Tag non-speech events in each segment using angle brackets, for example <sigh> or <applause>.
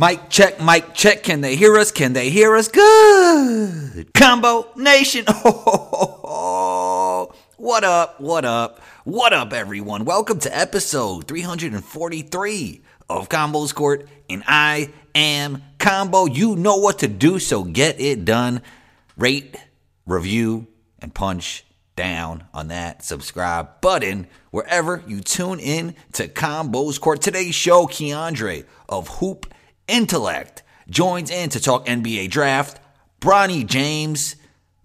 Mic check, mic check. Can they hear us? Can they hear us? Good. Combo Nation. <laughs> Oh, what up? What up? What up, everyone? Welcome to episode 343 of Combos Court, and I am Combo. You know what to do, so get it done. Rate, review, and punch down on that subscribe button wherever you tune in to Combos Court. Today's show, Keandre of Hoop Intellect joins in to talk NBA draft, Bronny James,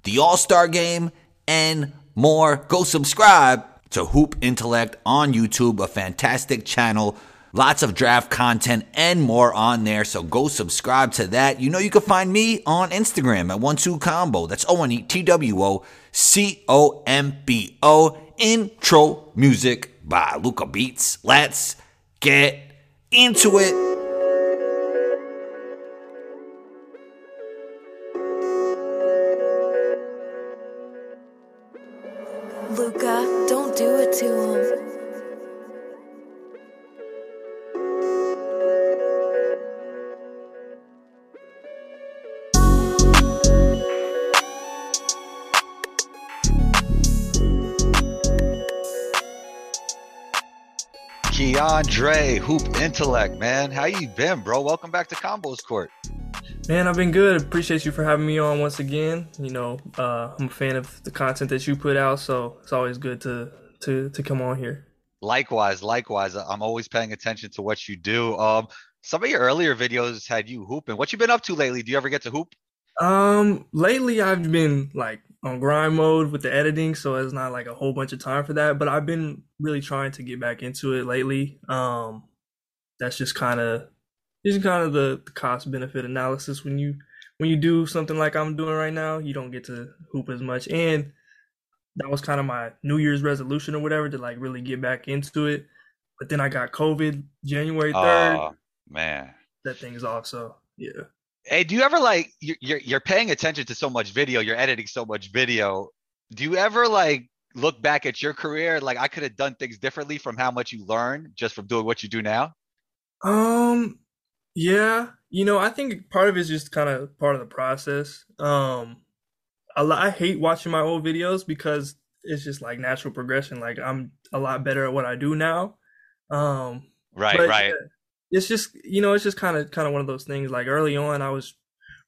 the All Star game, and more. Go subscribe to Hoop Intellect on YouTube, a fantastic channel. Lots of draft content and more on there. So go subscribe to that. You know, you can find me on Instagram at one two combo. That's O N E T W O C O M B O. Intro music by Luca Beats. Let's get into it. Keandre, Hoop Intellect, man. How you been, bro? Welcome back to Combos Court. Man, I've been good. Appreciate you for having me on once again. You know, uh, I'm a fan of the content that you put out, so it's always good to to to come on here. Likewise, likewise. I'm always paying attention to what you do. Um, some of your earlier videos had you hooping. What you been up to lately? Do you ever get to hoop? Um, lately I've been like on grind mode with the editing, so it's not like a whole bunch of time for that. But I've been really trying to get back into it lately. Um, that's just kind of just kind of the, the cost benefit analysis when you when you do something like I'm doing right now, you don't get to hoop as much. And that was kind of my New Year's resolution or whatever to like really get back into it. But then I got COVID January third. Oh man, that thing's off. So yeah. Hey, do you ever like you're, you're paying attention to so much video, you're editing so much video. Do you ever like look back at your career like I could have done things differently from how much you learned just from doing what you do now? Um, yeah, you know, I think part of it's just kind of part of the process. Um, lot, I hate watching my old videos because it's just like natural progression. Like I'm a lot better at what I do now. Um, Right, right. yeah, it's just you know, it's just kind of kind of one of those things. Like early on, I was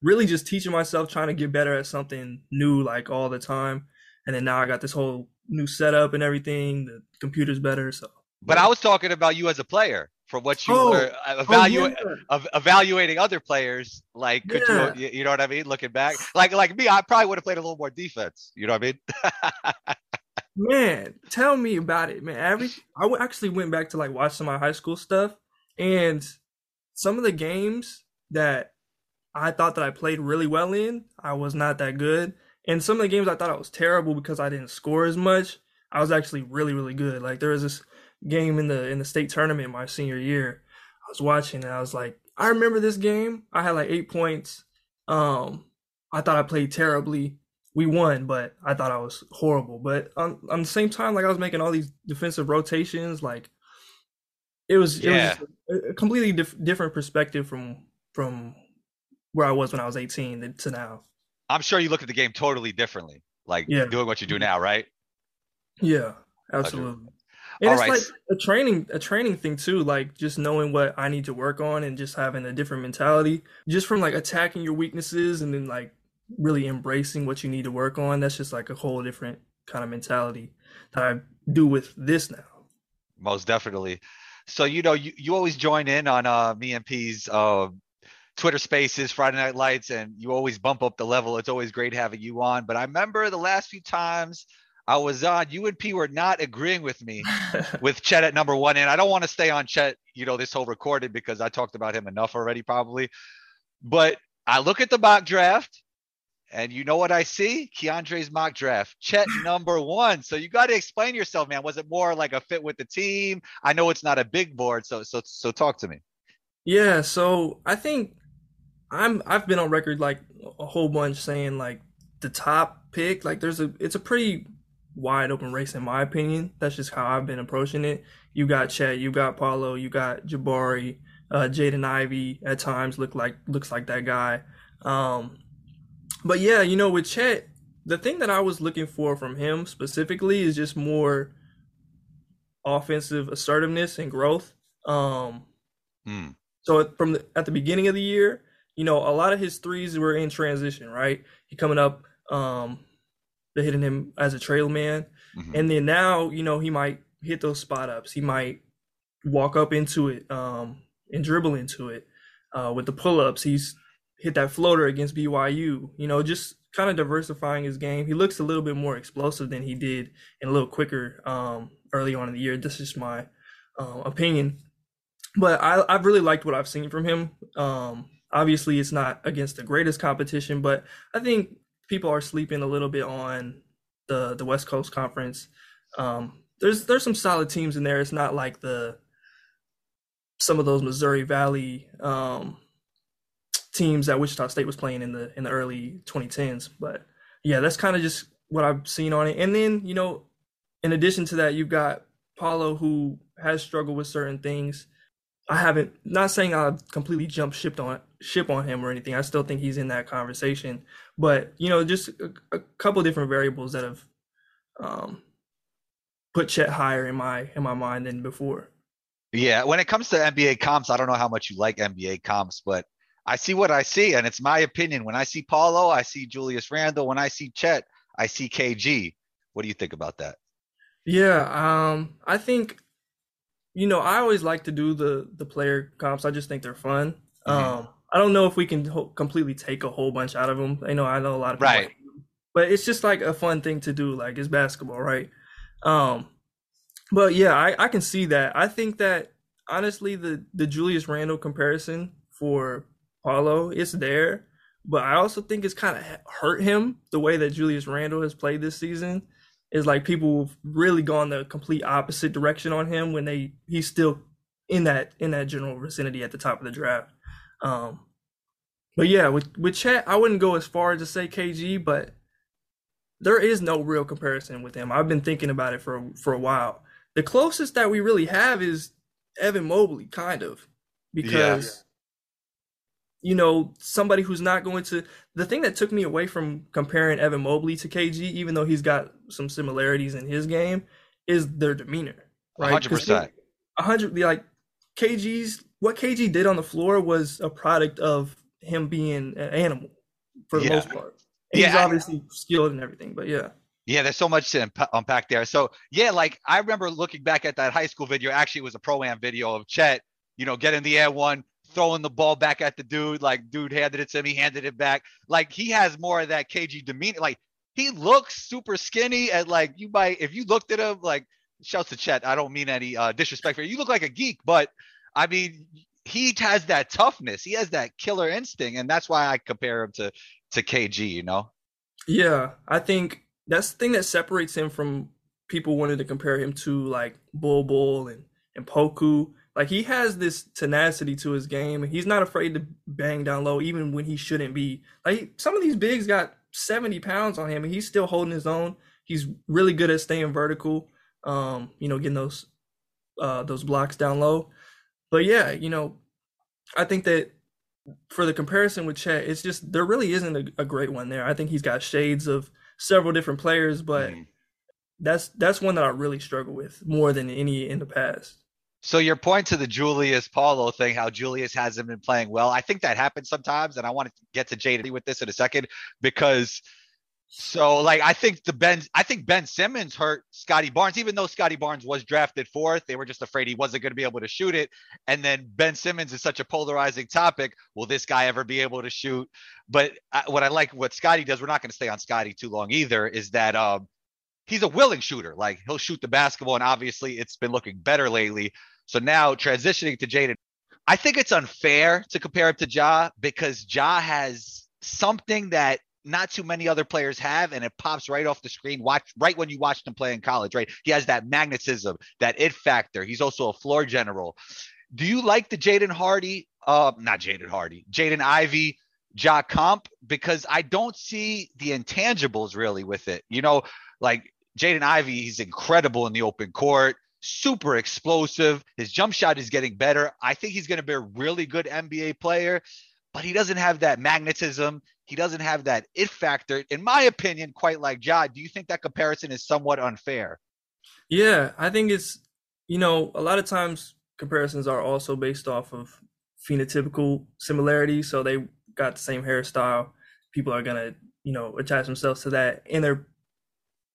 really just teaching myself, trying to get better at something new, like all the time. And then now I got this whole new setup and everything. The computer's better, so. But I was talking about you as a player from what you Oh, were uh, Oh, evaluating. yeah. evaluating other players, like could Yeah. you, you know what I mean? Looking back, like like me, I probably would have played a little more defense. You know what I mean? <laughs> Man, tell me about it, man. Every I actually went back to like watch some of my high school stuff, and some of the games that I thought that I played really well in, I was not that good. And some of the games I thought I was terrible because I didn't score as much. I was actually really, really good. Like there was this game in the in the state tournament my senior year. I was watching and I was like, I remember this game. I had like eight points. Um, I thought I played terribly we won, but I thought I was horrible. But on, on the same time, like I was making all these defensive rotations, like it was, it Yeah. was a, completely dif- different perspective from from where I was when I was 18 to now. I'm sure you look at the game totally differently, like Yeah. doing what you do now, right? Yeah, absolutely. And All it's right. like a training a training thing too, like just knowing what I need to work on and just having a different mentality. Just from like attacking your weaknesses and then like really embracing what you need to work on. That's just like a whole different kind of mentality that I do with this now. Most definitely. So you know, you, you always join in on uh me and P's uh Twitter Spaces, Friday Night Lights, and you always bump up the level. It's always great having you on. But I remember the last few times I was on, you and P were not agreeing with me <laughs> with Chet at number one. And I don't want to stay on Chet, you know, this whole recorded because I talked about him enough already, probably. But I look at the mock draft, and you know what I see? Keandre's mock draft, Chet number one. So you got to explain yourself, man. Was it more like a fit with the team? I know it's not a big board, so so so talk to me. Yeah, so I think I'm I've been on record like a whole bunch saying like the top pick, like there's a it's a pretty wide open race in my opinion. That's just how I've been approaching it. You got Chet, you got Paolo, you got Jabari, Uh, Jaden Ivey at times look like looks like that guy. Um, but yeah, you know, with Chet, the thing that I was looking for from him specifically is just more offensive assertiveness and growth. Um, Mm. so from the, at the beginning of the year, you know, a lot of his threes were in transition, right? He coming up, um, they're hitting him as a trail man, Mhm. and then now, you know, he might hit those spot ups. He might walk up into it, um, and dribble into it. Uh, with the pull ups, he's hit that floater against BYU. You know, just kind of diversifying his game. He looks a little bit more explosive than he did and a little quicker um, early on in the year. This is my um, opinion, but I, I've really liked what I've seen from him. Um, obviously, it's not against the greatest competition, but I think people are sleeping a little bit on the the West Coast Conference. Um, there's there's some solid teams in there. It's not like the some of those Missouri Valley um, teams that Wichita State was playing in the in the early 2010s. But yeah, that's kind of just what I've seen on it. And then you know, in addition to that, you've got Paolo who has struggled with certain things. I haven't not saying I've completely jumped ship on ship on him or anything. I still think he's in that conversation. But you know, just a, a couple different variables that have um, put Chet higher in my in my mind than before. Yeah, when it comes to NBA comps, I don't know how much you like NBA comps, but I see what I see, and it's my opinion. When I see Paolo, I see Julius Randle. When I see Chet, I see KG. What do you think about that? Yeah, um, I think you know I always like to do the the player comps. I just think they're fun. Mhm. Um, I don't know if we can ho- completely take a whole bunch out of them. I know I know a lot of people, Right. but it's just like a fun thing to do. Like it's basketball, right? Um, but yeah, I I can see that. I think that honestly, the the Julius Randle comparison for Paolo is there, but I also think it's kind of hurt him the way that Julius Randle has played this season. Is like people have really gone the complete opposite direction on him when they he's still in that in that general vicinity at the top of the draft. Um, but yeah, with with Chet, I wouldn't go as far as to say KG, but there is no real comparison with him. I've been thinking about it for for a while. The closest that we really have is Evan Mobley, kind of, because you know somebody who's not going to. The thing that took me away from comparing Evan Mobley to KG, even though he's got some similarities in his game, is their demeanor. Right, hundred 'Cause percent. a hundred like KG's what KG did on the floor was a product of him being an animal for the Yeah. most part. And he's Yeah, I- obviously skilled and everything, but yeah. Yeah, there's so much to unpa- unpack there. So yeah, like I remember looking back at that high school video. Actually, it was a pro am video of Chet, you know, getting the air one, throwing the ball back at the dude. Like dude handed it to him, he handed it back. Like he has more of that KG demeanor. Like he looks super skinny, and like you might, if you looked at him, like shouts to Chet. I don't mean any uh, disrespect for you. You look like a geek, but I mean he has that toughness. He has that killer instinct, and that's why I compare him to to KG. You know. Yeah. I think that's the thing that separates him from people wanting to compare him to like Bol Bol and, and Poku. Like he has this tenacity to his game and he's not afraid to bang down low even when he shouldn't be. Like some of these bigs got 70 pounds on him and he's still holding his own. He's really good at staying vertical. Um, you know, getting those uh those blocks down low. But yeah, you know, I think that for the comparison with Chet, it's just there really isn't a, a great one there. I think he's got shades of several different players, but Mhm. that's that's one that I really struggle with more than any in the past. So your point to the Julius Paulo thing, how Julius hasn't been playing well, I think that happens sometimes, and I want to get to JD with this in a second because so like I think the Ben I think Ben Simmons hurt Scottie Barnes, even though Scottie Barnes was drafted fourth, they were just afraid he wasn't going to be able to shoot it. And then Ben Simmons is such a polarizing topic. Will this guy ever be able to shoot? But uh, what I like what Scottie does, we're not going to stay on Scottie too long either, is that um he's a willing shooter. Like he'll shoot the basketball, and obviously it's been looking better lately. So now transitioning to Jaden, I think it's unfair to compare him to Ja because Ja has something that not too many other players have, and it pops right off the screen. Watch right when you watched him play in college, right? He has that magnetism, that it factor. He's also a floor general. Do you like the Jaden Hardy? Uh, not Jaden Hardy, Jaden Ivey, Ja comp? Because I don't see the intangibles really with it. You know, like Jaden Ivey, he's incredible in the open court. Super explosive. His jump shot is getting better. I think he's going to be a really good NBA player, but he doesn't have that magnetism. He doesn't have that it factor, in my opinion, quite like Ja. Do you think that comparison is somewhat unfair? Yeah, I think it's, you know, a lot of times comparisons are also based off of phenotypical similarities. So they got the same hairstyle. People are going to, you know, attach themselves to that. And they're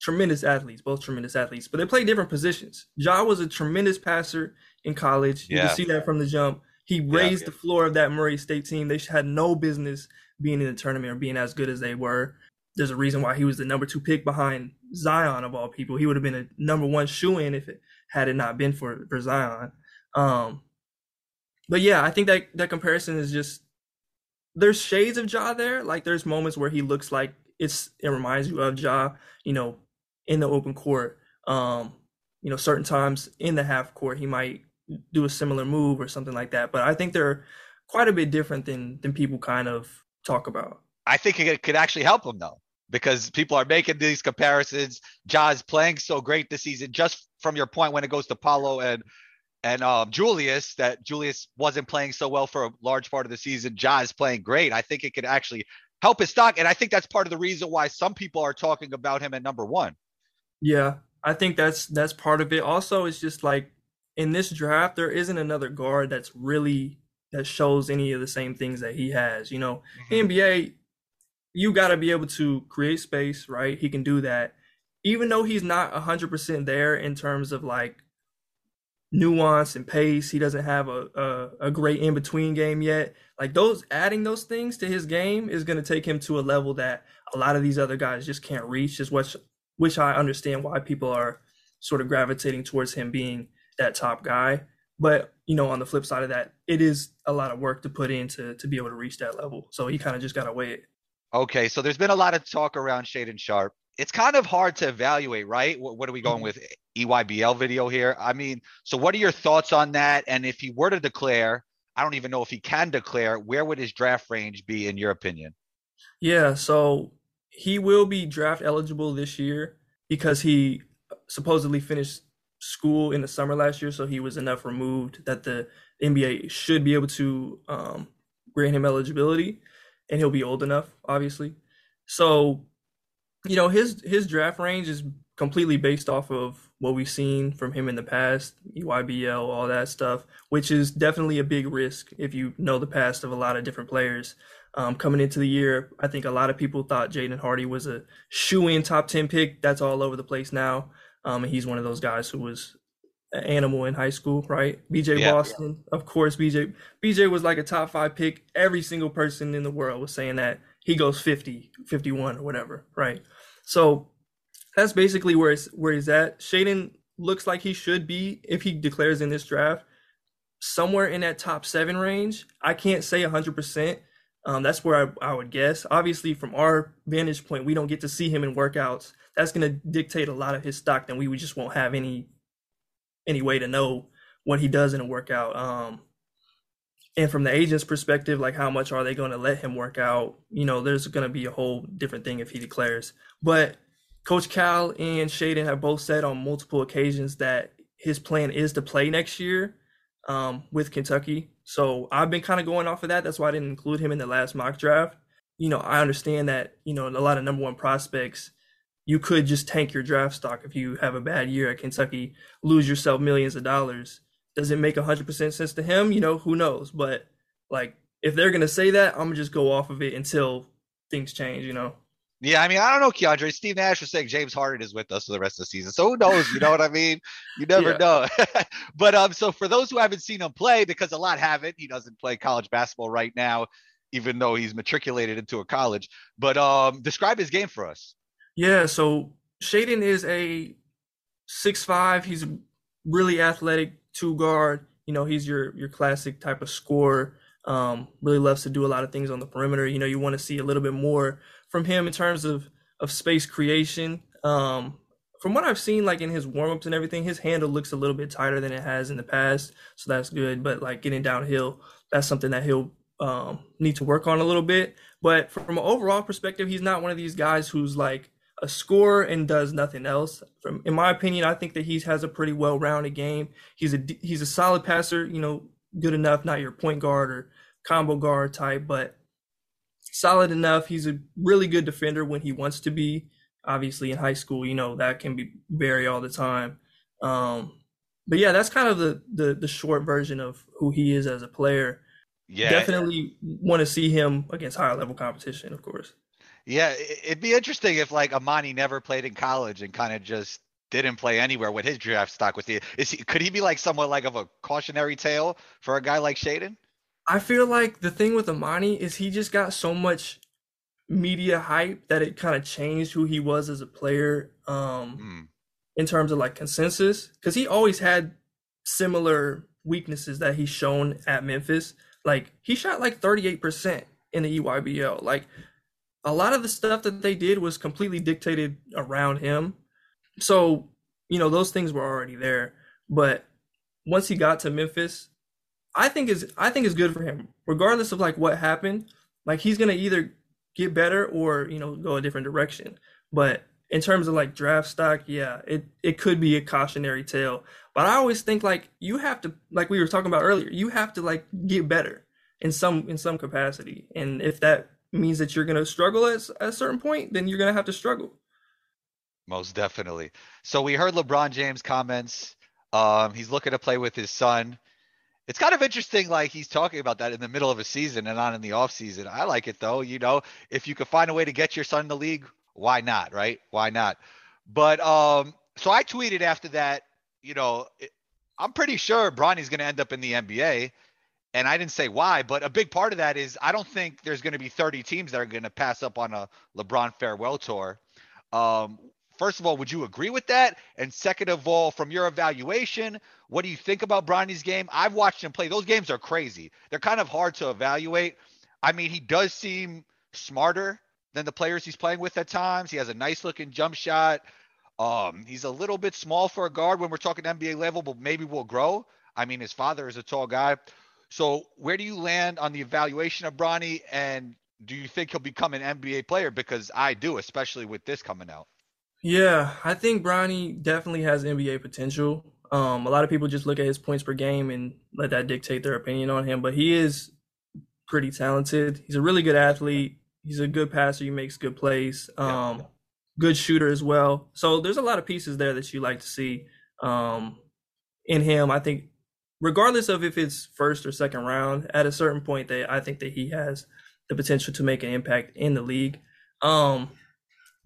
tremendous athletes, both tremendous athletes, but they play different positions. Ja was a tremendous passer in college. You Yeah. can see that from the jump. He raised the floor of that Murray State team. They had no business being in the tournament or being as good as they were. There's a reason why he was the number two pick behind Zion of all people. He would have been a number one shoe in if it had it not been for, for Zion. Um, but yeah, I think that that comparison is just there's shades of Ja there. Like there's moments where he looks like it's it reminds you of Ja, you know, in the open court. Um, you know, certain times in the half court he might do a similar move or something like that. But I think they're quite a bit different than than people kind of talk about. I think it could actually help him though, because people are making these comparisons. Ja's playing so great this season, just from your point when it goes to Paolo and and um, Julius, that Julius wasn't playing so well for a large part of the season. Ja playing great. I think it could actually help his stock, and I think that's part of the reason why some people are talking about him at number one. Yeah, I think that's that's part of it. Also, it's just like in this draft, there isn't another guard that's really that shows any of the same things that he has. You know, mm-hmm. NBA, you got to be able to create space, right? He can do that, even though he's not hundred percent there in terms of like nuance and pace. He doesn't have a a, a great in between game yet. Like those, adding those things to his game is going to take him to a level that a lot of these other guys just can't reach. Is what which I understand why people are sort of gravitating towards him being that top guy. But you know, on the flip side of that, it is a lot of work to put in to to be able to reach that level. So he kind of just got to wait. Okay, so there's been a lot of talk around Shaedon Sharpe. It's kind of hard to evaluate, right? What, what are we going Mhm. with? EYBL video here. I mean, so what are your thoughts on that? And if he were to declare, I don't even know if he can declare, where would his draft range be in your opinion? Yeah, so he will be draft eligible this year because he supposedly finished school in the summer last year, so he was enough removed that the NBA should be able to um, grant him eligibility, and he'll be old enough, obviously. So, you know, his his draft range is completely based off of what we've seen from him in the past, EYBL, all that stuff, which is definitely a big risk if you know the past of a lot of different players. Um, coming into the year, I think a lot of people thought Jaden Hardy was a shoe-in top 10 pick. That's all over the place now. Um, and he's one of those guys who was an animal in high school, right? BJ Yeah. Boston, of course, BJ. BJ was like a top five pick. Every single person in the world was saying that he goes 50, 51 or whatever, right? So that's basically where it's where he's at. Shaedon looks like he should be if he declares in this draft somewhere in that top seven range. I can't say 100%. Um, that's where I, I would guess. Obviously, from our vantage point, we don't get to see him in workouts. That's going to dictate a lot of his stock. Then we would just won't have any any way to know what he does in a workout. Um, and from the agent's perspective, like how much are they going to let him work out? You know, there's going to be a whole different thing if he declares. But Coach Cal and Shaedon have both said on multiple occasions that his plan is to play next year um, with Kentucky. So I've been kind of going off of that. That's why I didn't include him in the last mock draft. You know, I understand that, you know, a lot of number one prospects, you could just tank your draft stock if you have a bad year at Kentucky, lose yourself millions of dollars. Does it make 100% sense to him? You know, who knows? But like, if they're going to say that, I'm going to just go off of it until things change, you know? Yeah, I mean, I don't know, Keandre. Steve Nash was saying James Harden is with us for the rest of the season. So who knows? You know what I mean? You never Yeah. know. <laughs> but um, so for those who haven't seen him play, because a lot haven't, he doesn't play college basketball right now, even though he's matriculated into a college. But um, describe his game for us. Yeah, so Shaedon is a six five. He's a really athletic two guard. You know, he's your your classic type of scorer. Um, really loves to do a lot of things on the perimeter. You know, you want to see a little bit more from him in terms of of space creation. Um, from what I've seen, like in his warmups and everything, his handle looks a little bit tighter than it has in the past, so that's good. But like getting downhill, that's something that he'll um, need to work on a little bit. But from an overall perspective, he's not one of these guys who's like a scorer and does nothing else. From in my opinion, I think that he has a pretty well-rounded game. He's a he's a solid passer, you know, good enough, not your point guard or combo guard type, but solid enough. He's a really good defender when he wants to be. Obviously, in high school, you know that can be vary all the time. Um, but yeah, that's kind of the, the the short version of who he is as a player. Yeah, definitely want to see him against higher level competition, of course. Yeah, it'd be interesting if like Emoni never played in college and kind of just didn't play anywhere. What his draft stock was, is he could he be like somewhat like of a cautionary tale for a guy like Shaedon? I feel like the thing with Emoni is he just got so much media hype that it kind of changed who he was as a player um, mm. in terms of like consensus because he always had similar weaknesses that he's shown at Memphis. Like he shot like 38% in the EYBL. Like a lot of the stuff that they did was completely dictated around him. So, you know, those things were already there. But once he got to Memphis, I think is I think is good for him, regardless of like what happened. Like he's gonna either get better or you know go a different direction. But in terms of like draft stock, yeah, it it could be a cautionary tale. But I always think like you have to, like we were talking about earlier, you have to like get better in some in some capacity. And if that means that you're gonna struggle at, at a certain point, then you're gonna have to struggle. Most definitely. So we heard LeBron James comments. Um, he's looking to play with his son. It's kind of interesting, like he's talking about that in the middle of a season and not in the off season. I like it though. You know, if you could find a way to get your son in the league, why not, right? Why not? But um, so I tweeted after that. You know, I'm pretty sure Bronny's going to end up in the NBA, and I didn't say why, but a big part of that is I don't think there's going to be 30 teams that are going to pass up on a LeBron farewell tour. Um, First of all, would you agree with that? And second of all, from your evaluation, what do you think about Bronny's game? I've watched him play. Those games are crazy. They're kind of hard to evaluate. I mean, he does seem smarter than the players he's playing with at times. He has a nice looking jump shot. Um, he's a little bit small for a guard when we're talking NBA level, but maybe will grow. I mean, his father is a tall guy. So where do you land on the evaluation of Bronny? And do you think he'll become an NBA player? Because I do, especially with this coming out. Yeah, I think Bronny definitely has NBA potential. Um, a lot of people just look at his points per game and let that dictate their opinion on him, but he is pretty talented. He's a really good athlete. He's a good passer. He makes good plays. Um, yeah. good shooter as well. So there's a lot of pieces there that you like to see um, in him. I think, regardless of if it's first or second round, at a certain point, that I think that he has the potential to make an impact in the league. Um,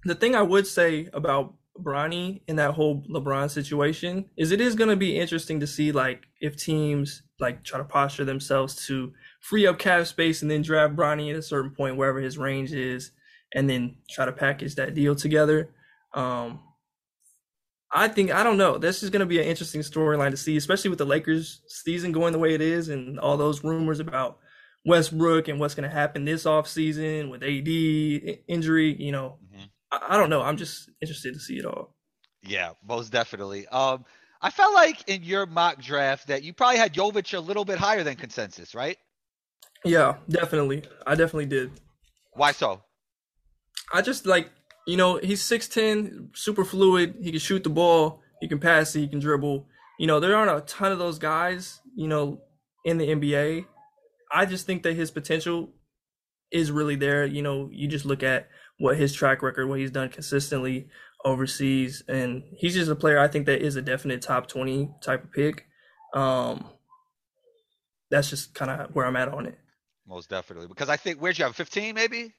the thing I would say about Bronny in that whole LeBron situation is it is going to be interesting to see like if teams like try to posture themselves to free up cap space and then draft Bronny at a certain point wherever his range is and then try to package that deal together. Um, I think I don't know. This is going to be an interesting storyline to see, especially with the Lakers season going the way it is and all those rumors about Westbrook and what's going to happen this offseason with AD injury. You know, I, don't know. I'm just interested to see it all. Yeah, most definitely. Um, I felt like in your mock draft that you probably had Jovic a little bit higher than consensus, right? Yeah, definitely. I definitely did. Why so? I just like, you know, he's 6'10, super fluid. He can shoot the ball, he can pass it, he can dribble. You know, there aren't a ton of those guys, you know, in the NBA. I just think that his potential is really there. You know, you just look at what his track record, what he's done consistently overseas, and he's just a player I think that is a definite top twenty type of pick. Um, that's just kind of where I'm at on it. Most definitely, because I think where'd you have 15 maybe?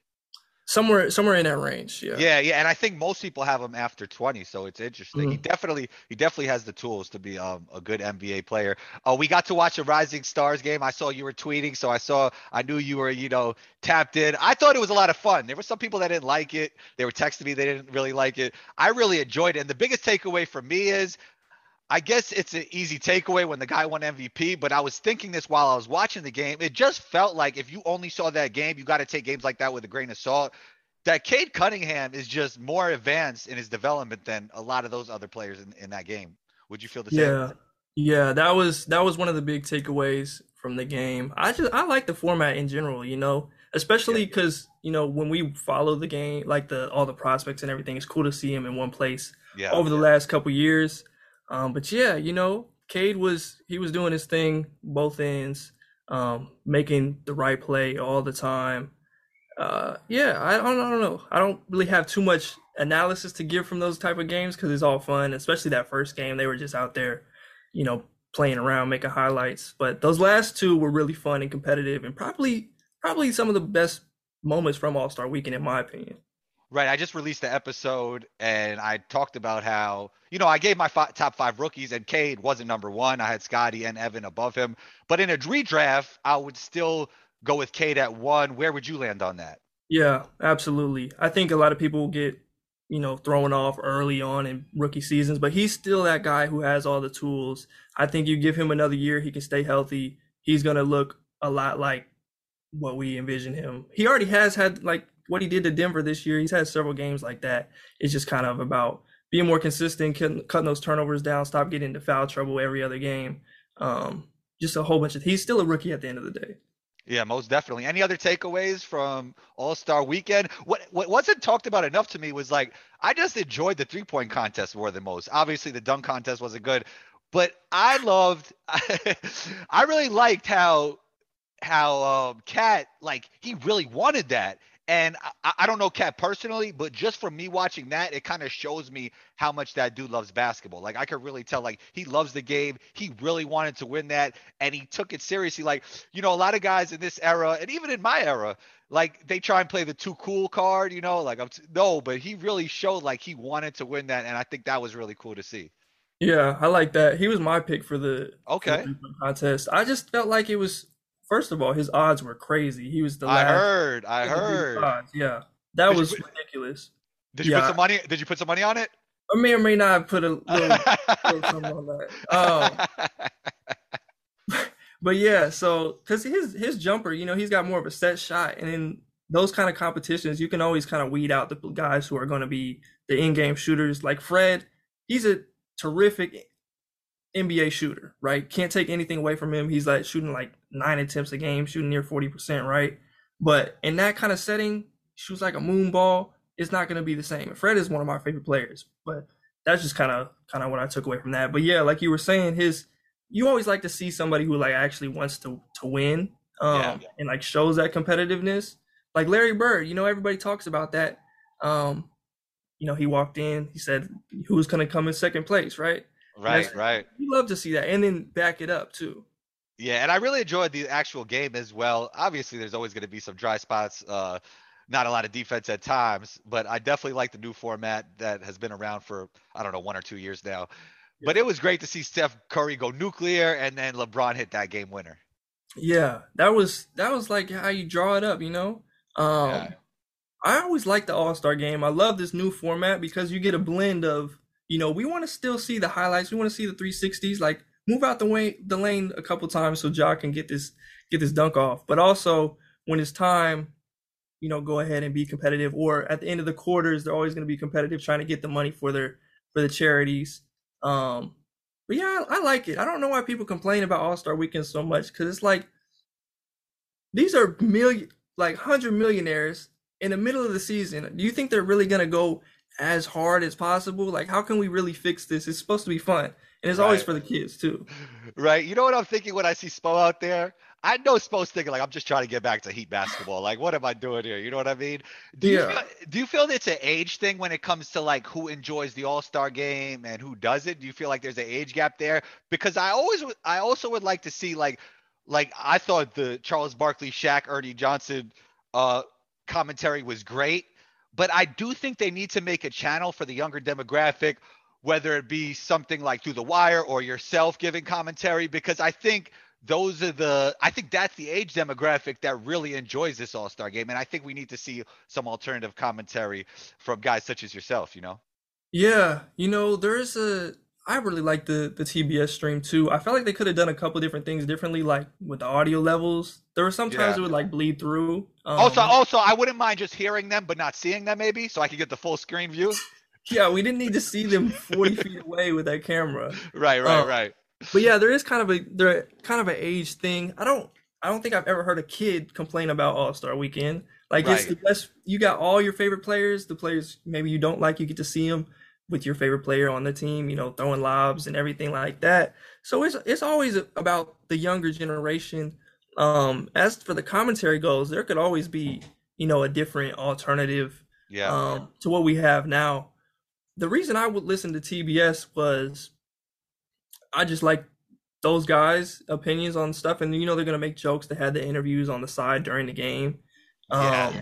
Somewhere somewhere in that range yeah. Yeah yeah and i think most people have him after 20 so it's interesting. Mm-hmm. he definitely he definitely has the tools to be um, a good nba player. Oh we got to watch a rising stars game. I saw you were tweeting so i saw i knew you were you know tapped in. I thought it was a lot of fun. There were some people that didn't like it. They were texting me they didn't really like it. I really enjoyed it and the biggest takeaway for me is I guess it's an easy takeaway when the guy won MVP, but I was thinking this while I was watching the game. It just felt like if you only saw that game, you got to take games like that with a grain of salt. That Cade Cunningham is just more advanced in his development than a lot of those other players in, in that game. Would you feel the same? Yeah. Yeah, that was that was one of the big takeaways from the game. I just I like the format in general, you know, especially because you know when we follow the game, like the all the prospects and everything, it's cool to see them in one place Yeah. over the last couple years. Um, but yeah, you know, Cade was he was doing his thing both ends, um, making the right play all the time. Uh, yeah, I don't, I don't know. I don't really have too much analysis to give from those type of games because it's all fun. Especially that first game, they were just out there, you know, playing around, making highlights. But those last two were really fun and competitive, and probably probably some of the best moments from All Star Weekend, in my opinion. Right. I just released the episode and I talked about how, you know, I gave my top five rookies and Cade wasn't number one. I had Scottie and Evan above him. But in a redraft, I would still go with Cade at one. Where would you land on that? Yeah, absolutely. I think a lot of people get, you know, thrown off early on in rookie seasons, but he's still that guy who has all the tools. I think you give him another year, he can stay healthy. He's going to look a lot like what we envision him. He already has had like what he did to Denver this year. He's had several games like that. It's just kind of about being more consistent, cutting, those turnovers down, stop getting into foul trouble every other game. Um, just a whole bunch of. He's still a rookie at the end of the day. Yeah, most definitely. Any other takeaways from All Star Weekend? What what wasn't talked about enough to me was like I just enjoyed the three point contest more than most. Obviously, the dunk contest wasn't good, but I loved. <laughs> I really liked how how um KAT like he really wanted that. And I, I don't know KAT personally, but just from me watching that, it kind of shows me how much that dude loves basketball. Like I could really tell, like he loves the game. He really wanted to win that, and he took it seriously. Like you know, a lot of guys in this era, and even in my era, like they try and play the too cool card. You know, like I'm t- no, but he really showed like he wanted to win that, and I think that was really cool to see. Yeah, I like that. He was my pick for the for the Okay, contest. I just felt like it was first of all, his odds were crazy. He was the I heard, I he had the biggest heard. odds. Yeah. That Did was put- ridiculous. Did you Yeah. put some money? Did you put some money on it? I may or may not have put a <laughs> little, little something on that. Um, <laughs> but yeah, so because his his jumper, you know, he's got more of a set shot, and in those kind of competitions, you can always kind of weed out the guys who are going to be the in-game shooters. Like Fred, he's a terrific NBA shooter, right? Can't take anything away from him. He's like shooting like nine attempts a game, shooting near forty percent, right? But in that kind of setting, shoots like a moon ball. It's not going to be the same. And Fred is one of my favorite players, but that's just kind of kind of what I took away from that. But yeah, like you were saying, his you always like to see somebody who like actually wants to to win, um, Yeah. and like shows that competitiveness. Like Larry Bird, you know, everybody talks about that. Um, you know, he walked in, he said, "Who's going to come in second place?" Right? Right, right. You love to see that, and then back it up too. Yeah, and I really enjoyed the actual game as well. Obviously, there's always going to be some dry spots, uh, not a lot of defense at times, but I definitely like the new format that has been around for I don't know one or two years now. But it was great to see Steph Curry go nuclear and then LeBron hit that game winner. Yeah, that was that was like how you draw it up, you know. Um, Yeah. I always like the All Star game. I love this new format because you get a blend of, you know, we want to still see the highlights. We want to see the 360s. Like move out the way the lane a couple times so Ja can get this get this dunk off. But also when it's time, you know, go ahead and be competitive. Or at the end of the quarters, they're always going to be competitive, trying to get the money for their for the charities. Um, but yeah, I, I like it. I don't know why people complain about All Star Weekend so much because it's like these are million, like hundred millionaires in the middle of the season. Do you think they're really gonna go as hard as possible? Like, how can we really fix this? It's supposed to be fun, and it's always for the kids too. Right. You know what I'm thinking when I see Spo out there? I know Spo's thinking like I'm just trying to get back to Heat basketball. Like, what am I doing here? You know what I mean? Do you Yeah. feel, do you feel it's an age thing when it comes to like who enjoys the All Star game and who doesn't? Do you feel like there's an age gap there? Because I always I also would like to see like like I thought the Charles Barkley, Shaq, Ernie Johnson uh commentary was great, but I do think they need to make a channel for the younger demographic, whether it be something like through the wire or yourself giving commentary, because I think those are the I think that's the age demographic that really enjoys this All-Star game. And I think we need to see some alternative commentary from guys such as yourself, you know? Yeah, you know, there's a. I really like the the TBS stream too. I felt like they could have done a couple different things differently, like with the audio levels. There were some times Yeah. it would like bleed through. Um, also also I wouldn't mind just hearing them but not seeing them maybe so I could get the full screen view. <laughs> yeah, we didn't need to see them 40 <laughs> feet away with that camera. Right, right, Oh. right. but yeah, there is kind of a there kind of an age thing. I don't I don't think I've ever heard a kid complain about All Star Weekend. Like it's the best. You got all your favorite players. The players maybe you don't like, you get to see them with your favorite player on the team. You know, throwing lobs and everything like that. So it's it's always about the younger generation. Um, as for the commentary goes, there could always be you know a different alternative Yeah. um, to what we have now. The reason I would listen to TBS was I just like those guys' opinions on stuff, and you know they're gonna make jokes. They had the interviews on the side during the game, um, Yeah.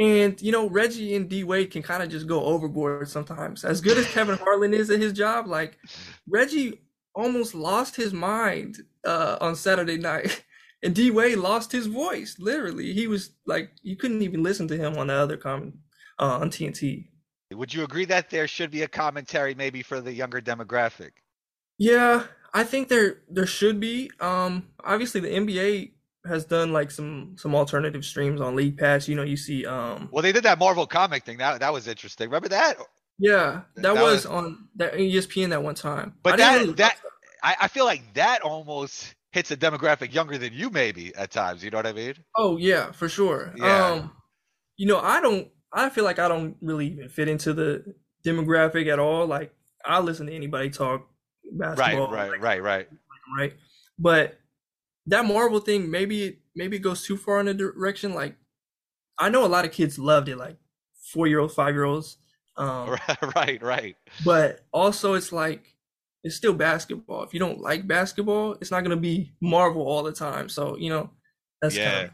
And you know Reggie and D Wade can kind of just go overboard sometimes. As good as Kevin <laughs> Harlan is at his job, like Reggie almost lost his mind uh, on Saturday night. <laughs> And D Wade lost his voice. Literally, he was like you couldn't even listen to him on the other comment uh, on TNT. Would you agree that there should be a commentary maybe for the younger demographic? Yeah, I think there there should be. Um, obviously the NBA has done like some some alternative streams on League Pass. You know, you see. Um, Well, they did that Marvel comic thing. That that was interesting. Remember that? yeah, that, that was, was- on that ESPN that one time. But I that- really that- I, I feel like that almost hits a demographic younger than you maybe at times. You know what I mean? Oh yeah, for sure. Yeah. Um, you know, I don't. I feel like I don't really even fit into the demographic at all. Like I listen to anybody talk Right, basketball. right, like, right, right. right? But that Marvel thing, maybe it maybe it goes too far in a direction. Like I know a lot of kids loved it, like four year olds, five year olds. Um, <laughs> right, right. but also it's like it's still basketball. If you don't like basketball, it's not gonna be Marvel all the time. So you know, that's Yeah. kind of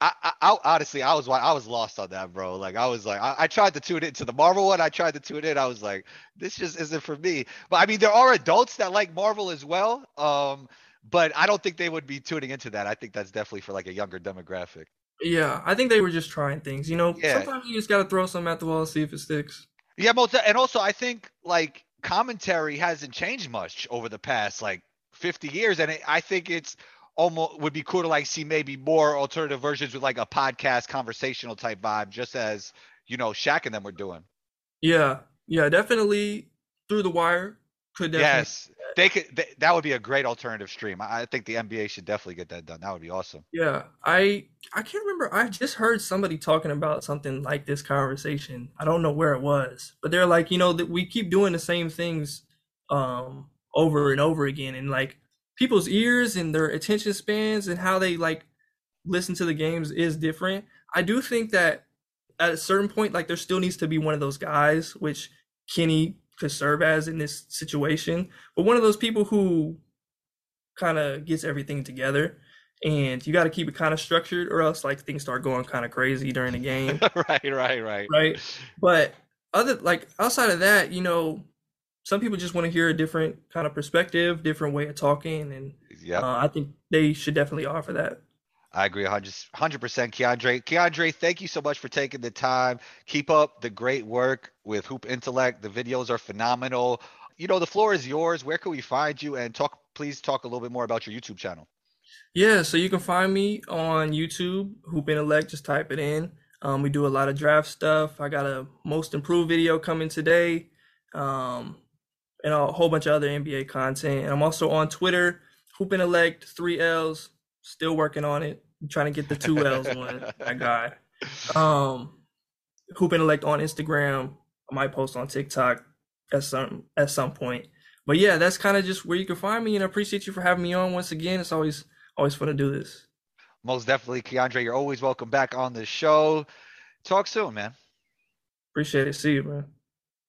I, I, I honestly, I was wa- I was lost on that, bro. Like I was like, I, I tried to tune into the Marvel one. I tried to tune in. I was like, this just isn't for me. But I mean, there are adults that like Marvel as well. Um, but I don't think they would be tuning into that. I think that's definitely for like a younger demographic. yeah. I think they were just trying things. You know, Yeah. sometimes you just gotta throw something at the wall, and see if it sticks. Yeah, and also I think like commentary hasn't changed much over the past like 50 years, and it, I think it's almost would be cool to like see maybe more alternative versions with like a podcast conversational type vibe, just as you know Shaq and them were doing. Yeah, yeah, definitely through the wire could definitely Yes, they could. They, that would be a great alternative stream. I, think the NBA should definitely get that done. That would be awesome. Yeah, I I can't remember. I just heard somebody talking about something like this conversation. I don't know where it was, but they're like, you know, that we keep doing the same things um over and over again, and like people's ears and their attention spans and how they like listen to the games is different. I do think that at a certain point, like there still needs to be one of those guys, which Kenny could serve as in this situation, but one of those people who kind of gets everything together and you got to keep it kind of structured or else like things start going kind of crazy during the game. <laughs> Right, right, right. right? But other like outside of that you know some people just want to hear a different kind of perspective different way of talking and Yeah, uh, i think they should definitely offer that I agree 100 percent, Keandre. Keandre, thank you so much for taking the time. Keep up the great work with Hoop Intellect. The videos are phenomenal. You know, the floor is yours. Where can we find you? And talk, please talk a little bit more about your YouTube channel. yeah so you can find me on youtube hoop intellect just type it in um, we do a lot of draft stuff i got a most improved video coming today um, and a whole bunch of other nba content and i'm also on twitter hoop intellect three l's still working on it I'm trying to get the two l's one <laughs> that guy um hoop intellect on instagram i might post on tiktok at some at some point but yeah that's kind of just where you can find me and i appreciate you for having me on once again it's always always fun to do this Most definitely, Keandre. You're always welcome back on the show. Talk soon, man. appreciate it see you man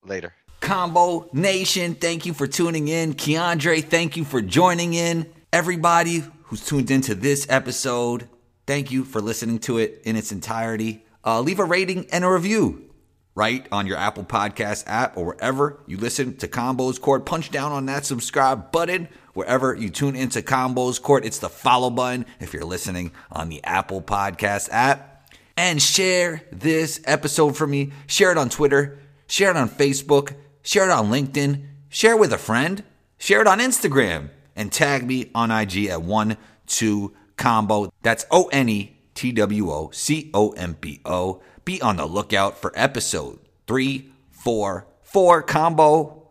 Later. Combo Nation, thank you for tuning in. Keandre, thank you for joining in. Everybody who's tuned into this episode, thank you for listening to it in its entirety. Uh, leave a rating and a review right on your Apple Podcast app or wherever you listen to Combos Court. Punch down on that subscribe button wherever you tune into Combos Court. It's the follow button if you're listening on the Apple Podcast app. And share this episode for me. Share it on Twitter. Share it on Facebook. Share it on LinkedIn. Share it with a friend. Share it on Instagram. And tag me on IG at 1 2 Combo. That's O N E T W O C O M B O. Be on the lookout for episode 344 Combo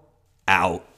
out.